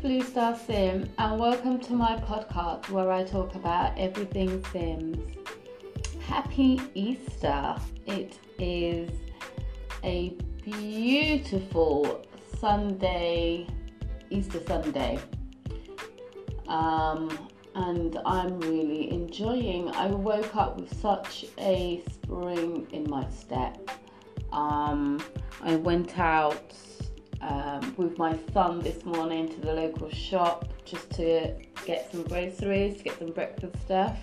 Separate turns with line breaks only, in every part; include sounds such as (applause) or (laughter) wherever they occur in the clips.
Blue Star Sim, and welcome to my podcast where I talk about everything Sims. Happy Easter! It is a beautiful Sunday, Easter Sunday, um, and I'm really enjoying. I woke up with such a spring in my step. Um, I went out um, with my son this morning to the local shop just to get some groceries, to get some breakfast stuff.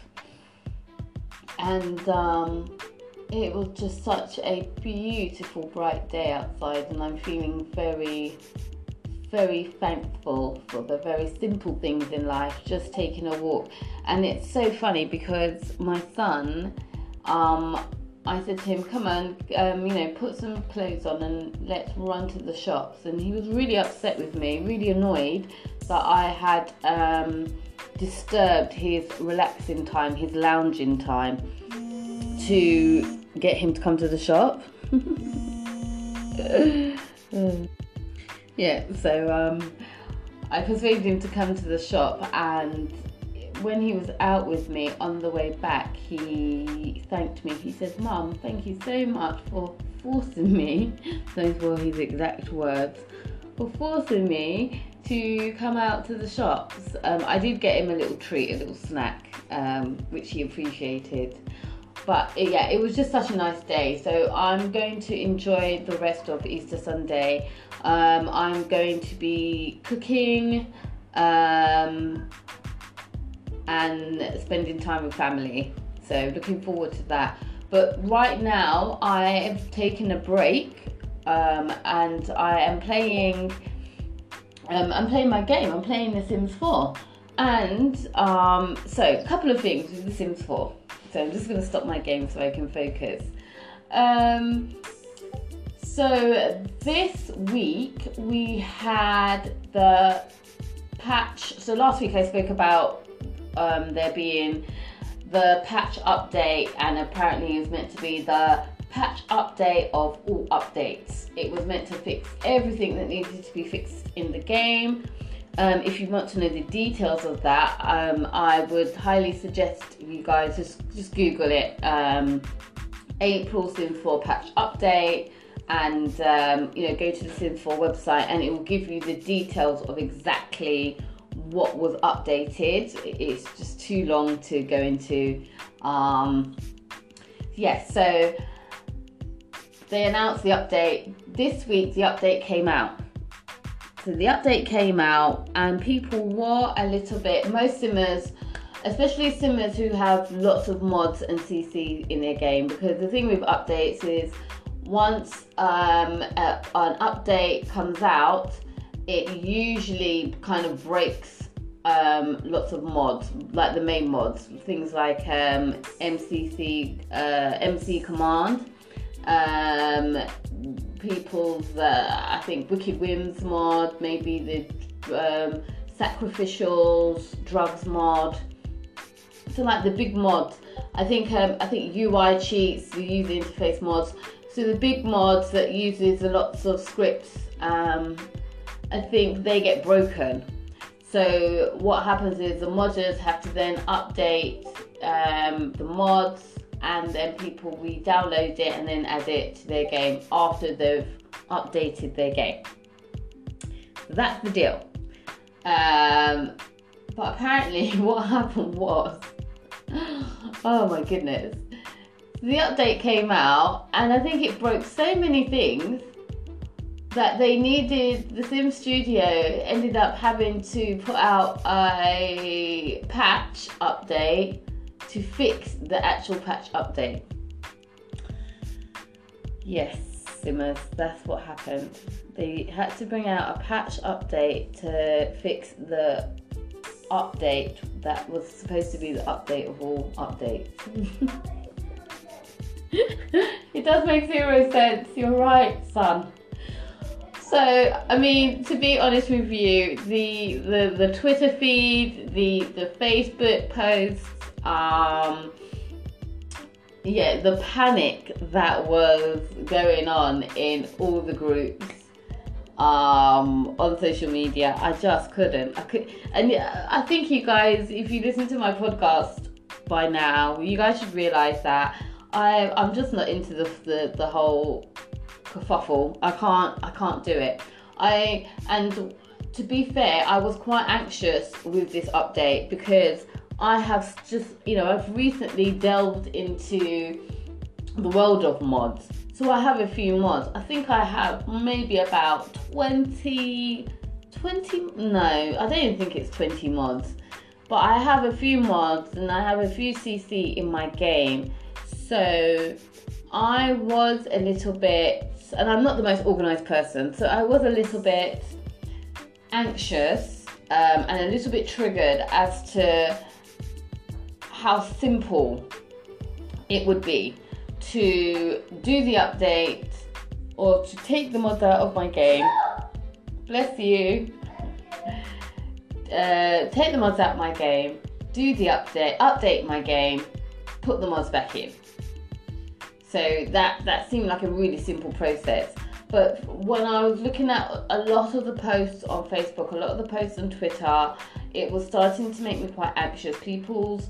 And um, it was just such a beautiful, bright day outside, and I'm feeling very, very thankful for the very simple things in life, just taking a walk. And it's so funny because my son, um, I said to him, "Come on, um, you know, put some clothes on and let's run to the shops." And he was really upset with me, really annoyed that I had um, disturbed his relaxing time, his lounging time, to get him to come to the shop. (laughs) yeah, so um, I persuaded him to come to the shop and when he was out with me on the way back, he thanked me. He said, Mum, thank you so much for forcing me, (laughs) those were his exact words, for forcing me to come out to the shops. Um, I did get him a little treat, a little snack, um, which he appreciated. But yeah, it was just such a nice day. So I'm going to enjoy the rest of Easter Sunday. Um, I'm going to be cooking. And spending time with family. So looking forward to that. But right now I have taken a break um, and I am playing. Um, I'm playing my game. I'm playing The Sims 4, and um, so a couple of things with The Sims 4. So I'm just going to stop my game so I can focus. Um, so this week we had the patch. So last week I spoke about um, there being the patch update, and apparently it's meant to be the patch update of all updates. It was meant to fix everything that needed to be fixed in the game. Um, if you want to know the details of that, um, I would highly suggest you guys just just Google it. Um, April Sim 4 patch update, and um, you know go to the Sim 4 website, and it will give you the details of exactly what was updated. It's just too long to go into. Um, yes, so they announced the update. This week, the update came out. So the update came out, and people were a little bit, most simmers, especially simmers who have lots of mods and CC in their game, because the thing with updates is once um, a, an update comes out, it usually kind of breaks um, lots of mods, like the main mods, things like um, MCC, uh, MC Command, um, people's, uh, I think, Wicked Whims mod, maybe the um, Sacrificials, Drugs mod. So like the big mods, I think um, I think UI cheats, the user interface mods. So the big mods that uses lots of scripts um, I think they get broken. So what happens is the modders have to then update um, the mods and then people re-download it and then add it to their game after they've updated their game. That's the deal. Um, but apparently (laughs) what happened was, (gasps) oh my goodness, the update came out and I think it broke so many things that they needed the sim studio ended up having to put out a patch update to fix the actual patch update. Yes simmers that's what happened. They had to bring out a patch update to fix the update that was supposed to be the update of all updates. (laughs) It does make zero sense. You're right son so, I mean, to be honest with you, the the, the Twitter feed, the the Facebook posts, um, yeah, the panic that was going on in all the groups um, on social media. I just couldn't. I could, and I think you guys, if you listen to my podcast by now, you guys should realize that I I'm just not into the the, the whole kerfuffle. I can't I can't do it. I and to be fair, I was quite anxious with this update because I have just you know I've recently delved into the world of mods. So I have a few mods. I think I have maybe about 20 20 no, I don't even think it's 20 mods. But I have a few mods and I have a few CC in my game. So I was a little bit and I'm not the most organized person, so I was a little bit anxious um, and a little bit triggered as to how simple it would be to do the update or to take the mods out of my game. Bless you. Uh, take the mods out of my game, do the update, update my game, put the mods back in. So that that seemed like a really simple process. But when I was looking at a lot of the posts on Facebook, a lot of the posts on Twitter, it was starting to make me quite anxious. People's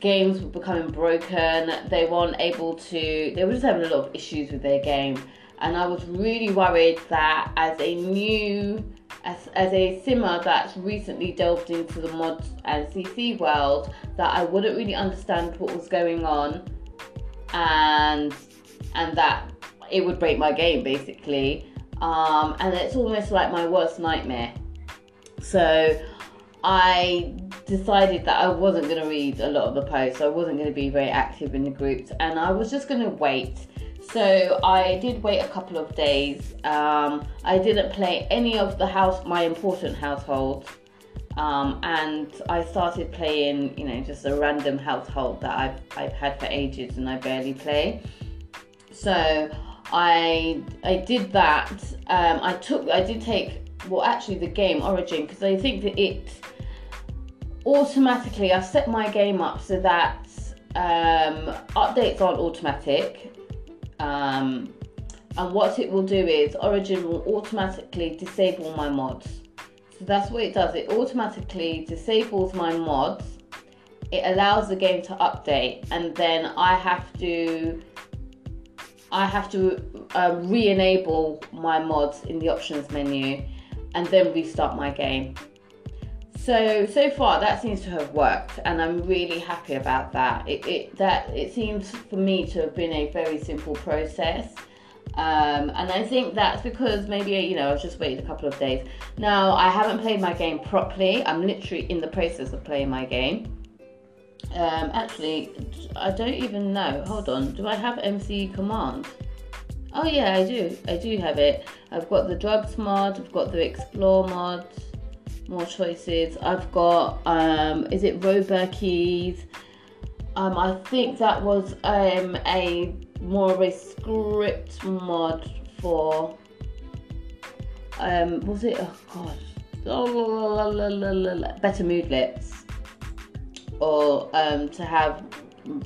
games were becoming broken. They weren't able to. They were just having a lot of issues with their game, and I was really worried that as a new as, as a simmer that's recently delved into the mods and CC world, that I wouldn't really understand what was going on and and that it would break my game basically. Um, and it's almost like my worst nightmare. So I decided that I wasn't going to read a lot of the posts. I wasn't going to be very active in the groups, and I was just going to wait. So I did wait a couple of days. Um, I didn't play any of the house, my important households. Um, and I started playing, you know, just a random household that I've, I've had for ages and I barely play. So I I did that. Um, I took I did take well actually the game Origin because I think that it automatically I've set my game up so that um, updates aren't automatic. Um, and what it will do is Origin will automatically disable my mods. That's what it does. It automatically disables my mods. It allows the game to update, and then I have to I have to um, re-enable my mods in the options menu, and then restart my game. So so far that seems to have worked, and I'm really happy about that. It, it that it seems for me to have been a very simple process. Um, and I think that's because maybe, you know, I've just waited a couple of days. Now, I haven't played my game properly. I'm literally in the process of playing my game. Um, actually, I don't even know. Hold on. Do I have MC command? Oh, yeah, I do. I do have it. I've got the drugs mod, I've got the explore mod, more choices. I've got, um, is it Roburky's? Um, I think that was um, a more of a script mod for um was it? Oh god. Oh, better moodlets. Or um to have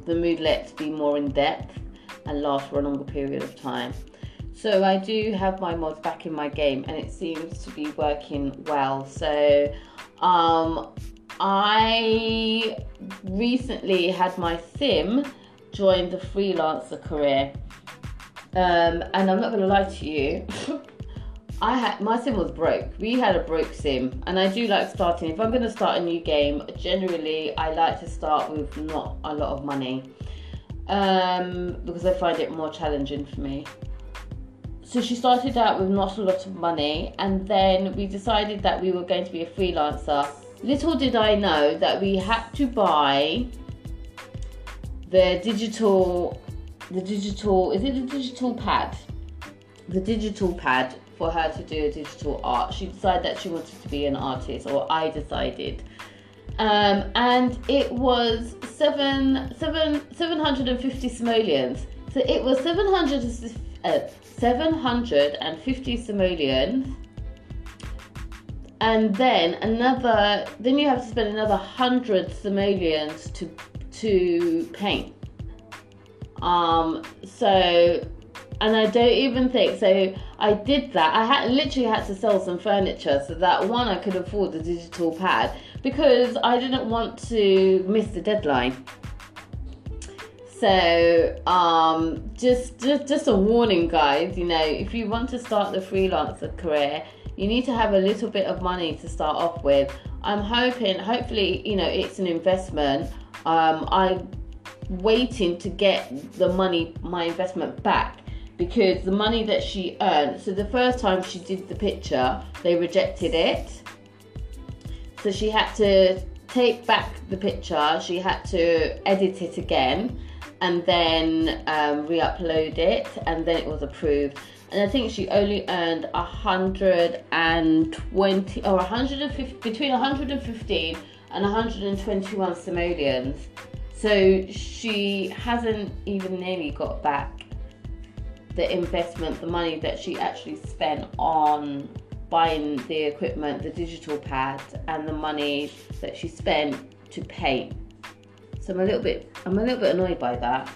the moodlets be more in depth and last for a longer period of time. So I do have my mods back in my game and it seems to be working well. So um I recently had my sim join the freelancer career. Um, and I'm not going to lie to you, (laughs) I had my sim was broke. We had a broke sim, and I do like starting. If I'm going to start a new game, generally I like to start with not a lot of money um, because I find it more challenging for me. So she started out with not a lot of money, and then we decided that we were going to be a freelancer. Little did I know that we had to buy the digital, the digital, is it the digital pad? The digital pad for her to do digital art. She decided that she wanted to be an artist, or I decided. Um, and it was seven, seven, 750 simoleons. So it was 700, uh, 750 simoleons. And then another, then you have to spend another 100 simoleons to to paint. Um, so, and I don't even think so. I did that. I had literally had to sell some furniture so that one I could afford the digital pad because I didn't want to miss the deadline. So, um, just, just just a warning, guys. You know, if you want to start the freelancer career, you need to have a little bit of money to start off with. I'm hoping, hopefully, you know, it's an investment. Um, I'm waiting to get the money, my investment back because the money that she earned. So the first time she did the picture, they rejected it. So she had to take back the picture. She had to edit it again and then um, re-upload it, and then it was approved. And I think she only earned 120 or 150 between 115 and 121 simoleons. So she hasn't even nearly got back the investment, the money that she actually spent on buying the equipment, the digital pad, and the money that she spent to paint. So I'm a little bit, I'm a little bit annoyed by that.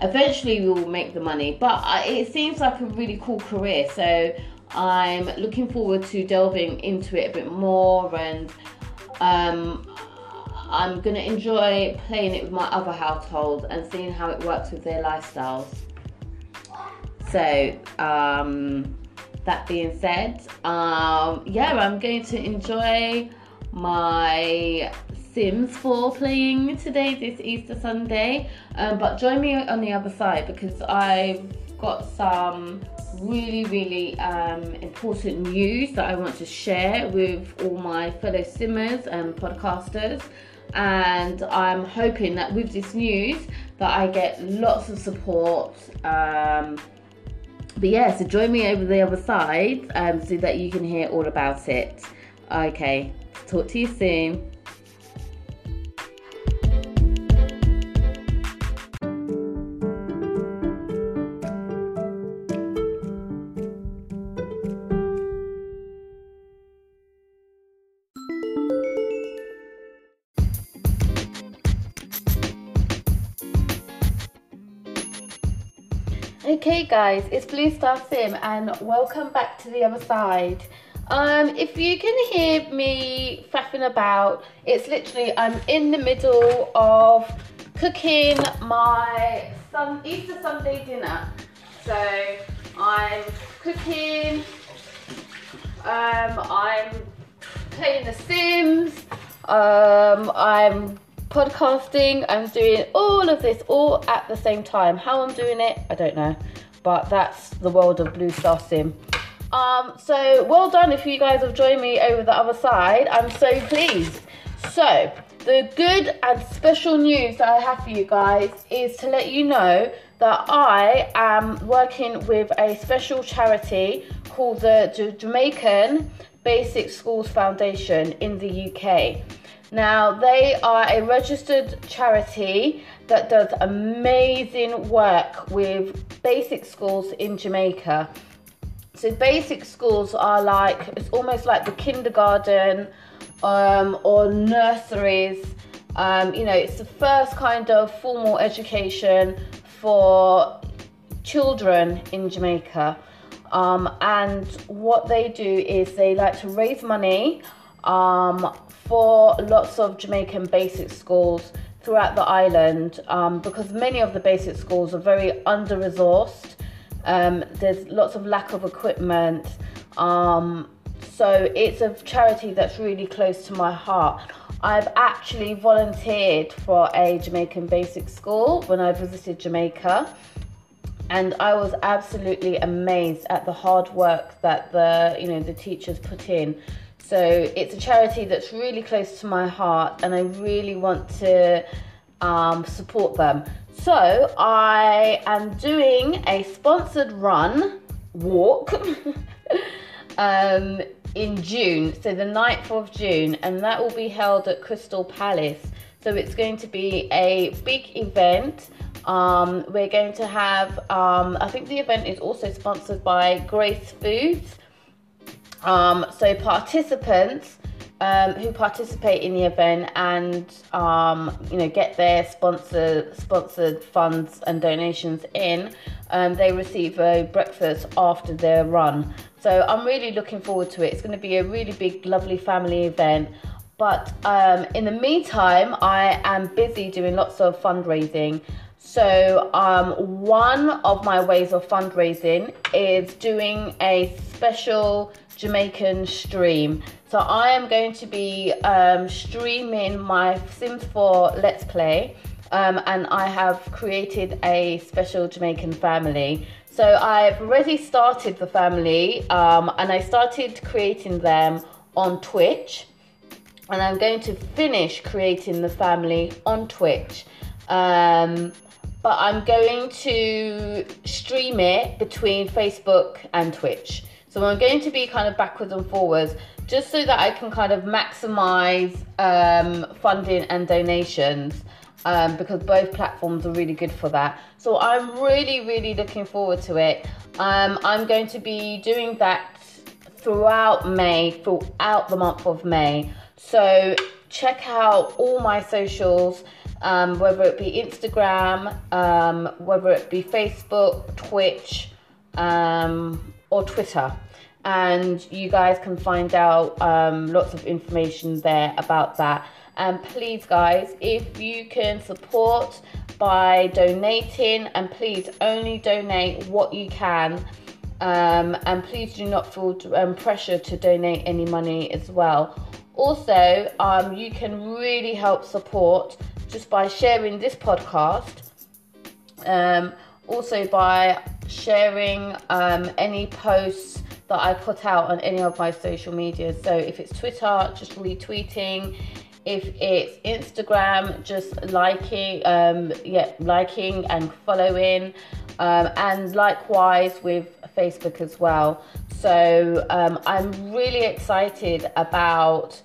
Eventually, we will make the money, but it seems like a really cool career. So I'm looking forward to delving into it a bit more, and um, I'm gonna enjoy playing it with my other household and seeing how it works with their lifestyles. So, um, that being said, um, yeah, I'm going to enjoy my Sims 4 playing today, this Easter Sunday. Um, but join me on the other side because I've got some really, really um, important news that I want to share with all my fellow simmers and podcasters. And I'm hoping that with this news that I get lots of support. Um, but yeah, so join me over the other side um, so that you can hear all about it. Okay, talk to you soon. Okay guys, it's Blue Star Sim and welcome back to the other side. Um, if you can hear me faffing about, it's literally I'm in the middle of cooking my sun, Easter Sunday dinner. So I'm cooking, um, I'm playing The Sims, um, I'm podcasting. I'm doing all of this all at the same time. How I'm doing it, I don't know. But that's the world of Blue Star Sim. Um, so well done if you guys have joined me over the other side. I'm so pleased. So the good and special news that I have for you guys is to let you know that I am working with a special charity called the Jamaican Basic Schools Foundation in the UK. Now, they are a registered charity that does amazing work with basic schools in Jamaica. So, basic schools are like, it's almost like the kindergarten um, or nurseries. Um, you know, it's the first kind of formal education for children in Jamaica. Um, and what they do is they like to raise money um, for lots of Jamaican basic schools throughout the island um, because many of the basic schools are very under resourced. Um, there's lots of lack of equipment. Um, so it's a charity that's really close to my heart. I've actually volunteered for a Jamaican basic school when I visited Jamaica. And I was absolutely amazed at the hard work that the you know the teachers put in so it's a charity that's really close to my heart, and I really want to um, support them. So I am doing a sponsored run walk (laughs) um, in June, so the 9th of June, and that will be held at Crystal Palace. So it's going to be a big event. Um, we're going to have, um, I think the event is also sponsored by Grace Foods. Um, so participants um, who participate in the event and um, you know get their sponsor sponsored funds and donations in, um, they receive a breakfast after their run. So I'm really looking forward to it. It's going to be a really big, lovely family event. But um, in the meantime, I am busy doing lots of fundraising. So, um, one of my ways of fundraising is doing a special Jamaican stream. So, I am going to be um, streaming my Sims 4 Let's Play, um, and I have created a special Jamaican family. So, I've already started the family, um, and I started creating them on Twitch and I'm going to finish creating the family on Twitch. Um, but I'm going to stream it between Facebook and Twitch. So I'm going to be kind of backwards and forwards just so that I can kind of maximize um, funding and donations um, because both platforms are really good for that. So I'm really, really looking forward to it. Um, I'm going to be doing that throughout May, throughout the month of May. So check out all my socials, um, whether it be Instagram, um, whether it be Facebook, Twitch, um, or Twitter. And you guys can find out um, lots of information there about that. And please, guys, if you can support by donating, and please only donate what you can. Um, and please do not feel um, pressure to donate any money as well. Also, um, you can really help support just by sharing this podcast. Um, also, by sharing um, any posts that I put out on any of my social media. So, if it's Twitter, just retweeting. If it's Instagram, just liking, um, yeah, liking and following, um, and likewise with Facebook as well. So um, I'm really excited about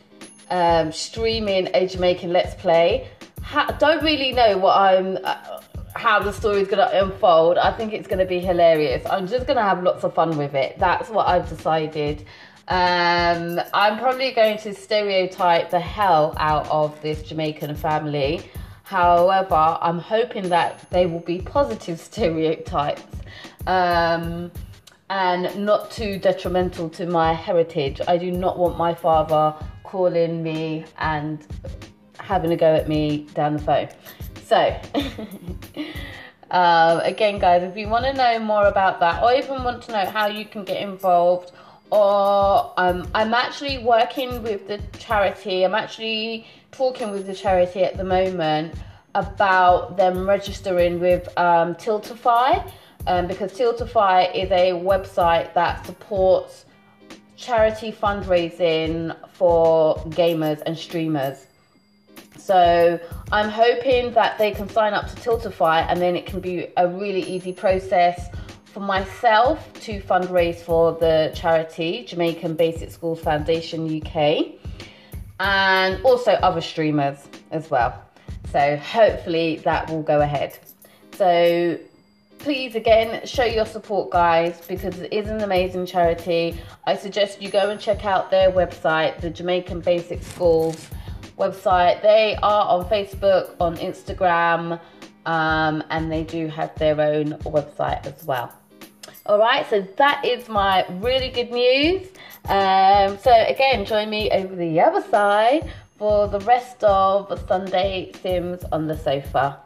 um, streaming a Jamaican Let's Play. Ha- don't really know what I'm. Uh, how the story is going to unfold. I think it's going to be hilarious. I'm just going to have lots of fun with it. That's what I've decided. Um, I'm probably going to stereotype the hell out of this Jamaican family. However, I'm hoping that they will be positive (laughs) stereotypes. Um, and not too detrimental to my heritage. I do not want my father calling me and having a go at me down the phone. So, um, again, guys, if you want to know more about that, or even want to know how you can get involved, or um, I'm actually working with the charity, I'm actually talking with the charity at the moment about them registering with um, Tiltify um, because Tiltify is a website that supports charity fundraising for gamers and streamers. So I'm hoping that they can sign up to Tiltify and then it can be a really easy process for myself to fundraise for the charity Jamaican Basic Schools Foundation UK and also other streamers as well. So hopefully that will go ahead. So please again show your support guys because it is an amazing charity i suggest you go and check out their website the jamaican basic schools website. They are on facebook on instagram um, and they do have their own website as well. All right so that is my really good news. Um, so again join me over the other side for the rest of sunday sims on the sofa